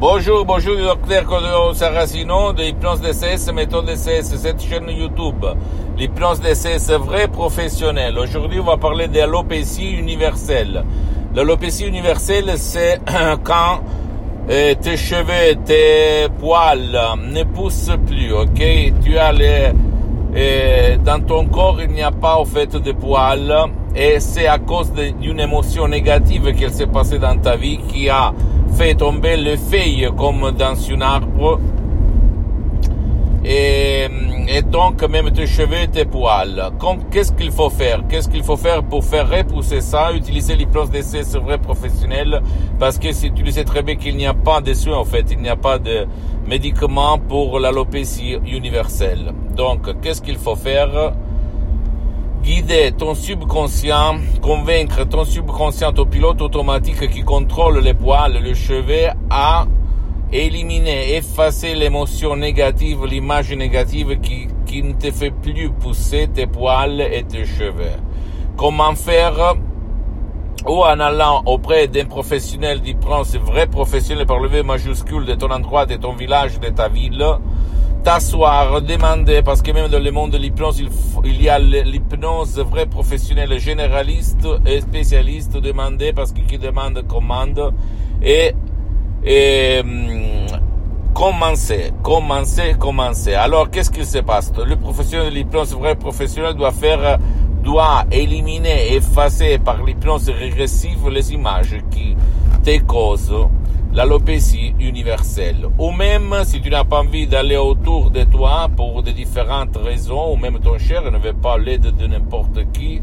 Bonjour, bonjour, docteur Claudio Saracino de l'hypnose DCS, méthode DCS, cette chaîne YouTube. L'hypnose DCS vrai professionnel. Aujourd'hui, on va parler de l'alopécie universelle. L'alopécie universelle, c'est quand euh, tes cheveux, tes poils ne poussent plus, ok? Tu as euh, dans ton corps, il n'y a pas au fait de poils et c'est à cause d'une émotion négative qui s'est passée dans ta vie qui a fait tomber les feuilles comme dans un arbre. Et, et, donc même tes cheveux, tes poils. Qu'est-ce qu'il faut faire? Qu'est-ce qu'il faut faire pour faire repousser ça Utiliser l'hypnose d'essai, c'est vrai professionnel, parce que si tu le sais très bien qu'il n'y a pas de soins en fait, il n'y a pas de médicaments pour l'alopécie universelle. Donc, qu'est-ce qu'il faut faire? Guider ton subconscient, convaincre ton subconscient au pilote automatique qui contrôle les poils, les cheveux, à éliminer, effacer l'émotion négative, l'image négative qui, qui ne te fait plus pousser tes poils et tes cheveux. Comment faire? Ou en allant auprès d'un professionnel d'hypnose, vrai professionnel par le V majuscule de ton endroit, de ton village, de ta ville, t'asseoir, demander, parce que même dans le monde de l'hypnose, il, y a l'hypnose vrai professionnel, généraliste et spécialiste, demander, parce que qui demande commande, et, et commencer, commencer, commencer. Alors, qu'est-ce qu'il se passe? Le professionnel de l'hypnose vrai professionnel doit faire doit éliminer, effacer par l'hypnose régressive les images qui te causent l'alopécie universelle. Ou même si tu n'as pas envie d'aller autour de toi pour de différentes raisons, ou même ton cher ne veut pas l'aide de n'importe qui,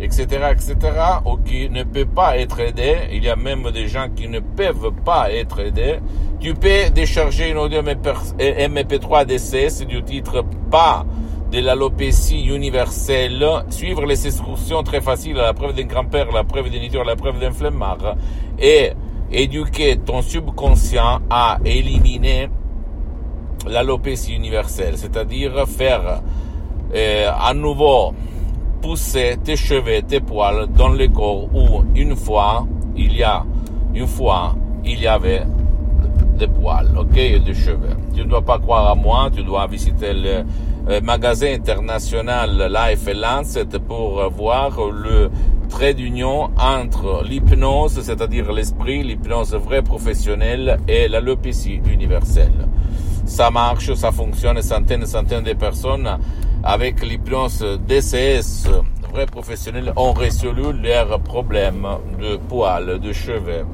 etc., etc., ou qui ne peut pas être aidé, il y a même des gens qui ne peuvent pas être aidés, tu peux décharger une audio MP3 DCS du titre pas de l'alopécie universelle, suivre les instructions très faciles à la preuve d'un grand-père, la preuve d'un la preuve d'un flemmard, et éduquer ton subconscient à éliminer l'alopécie universelle, c'est-à-dire faire euh, à nouveau pousser tes cheveux, tes poils dans le corps où une fois il y a une fois il y avait des poils, ok, des cheveux. Tu ne dois pas croire à moi, tu dois visiter le euh, magasin international Life Lancet pour voir le trait d'union entre l'hypnose, c'est-à-dire l'esprit, l'hypnose vraie professionnelle et l'alopécie universelle. Ça marche, ça fonctionne, centaines et centaines de personnes avec l'hypnose DCS vrai professionnel ont résolu leurs problèmes de poils, de cheveux,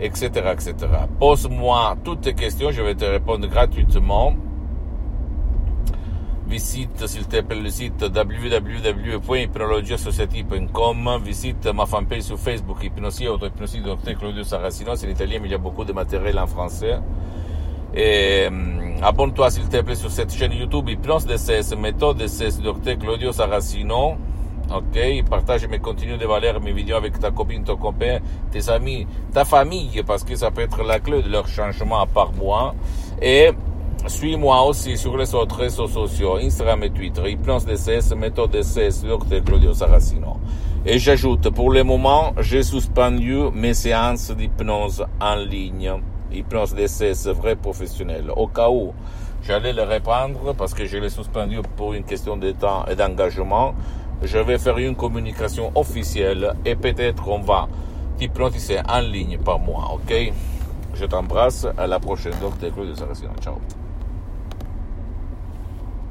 etc., etc. Pose-moi toutes tes questions, je vais te répondre gratuitement visite s'il te plaît le site www.hypnologiassociative.com, visite ma fanpage sur Facebook, Hypnosie, auto-hypnosie, Dr Claudio Saracino, c'est en italien, mais il y a beaucoup de matériel en français. Euh, abonne-toi s'il te plaît sur cette chaîne YouTube, Hypnose DCS, méthode DCS, Dr Claudio Saracino. Partage mes contenus de valeur, mes vidéos avec ta copine, ton copain, tes amis, ta famille, parce que ça peut être la clé de leur changement à part moi. Et suis-moi aussi sur les autres réseaux sociaux, Instagram et Twitter, Hypnose DCS, méthode DCS, Dr Claudio Saracino. Et j'ajoute, pour le moment, j'ai suspendu mes séances d'hypnose en ligne. Hypnose DCS vrai professionnel. Au cas où j'allais le reprendre, parce que je l'ai suspendu pour une question de temps et d'engagement, je vais faire une communication officielle et peut-être on va t'hypnotiser en ligne par moi, ok? Je t'embrasse, à la prochaine, Dr Claudio Saracino. Ciao.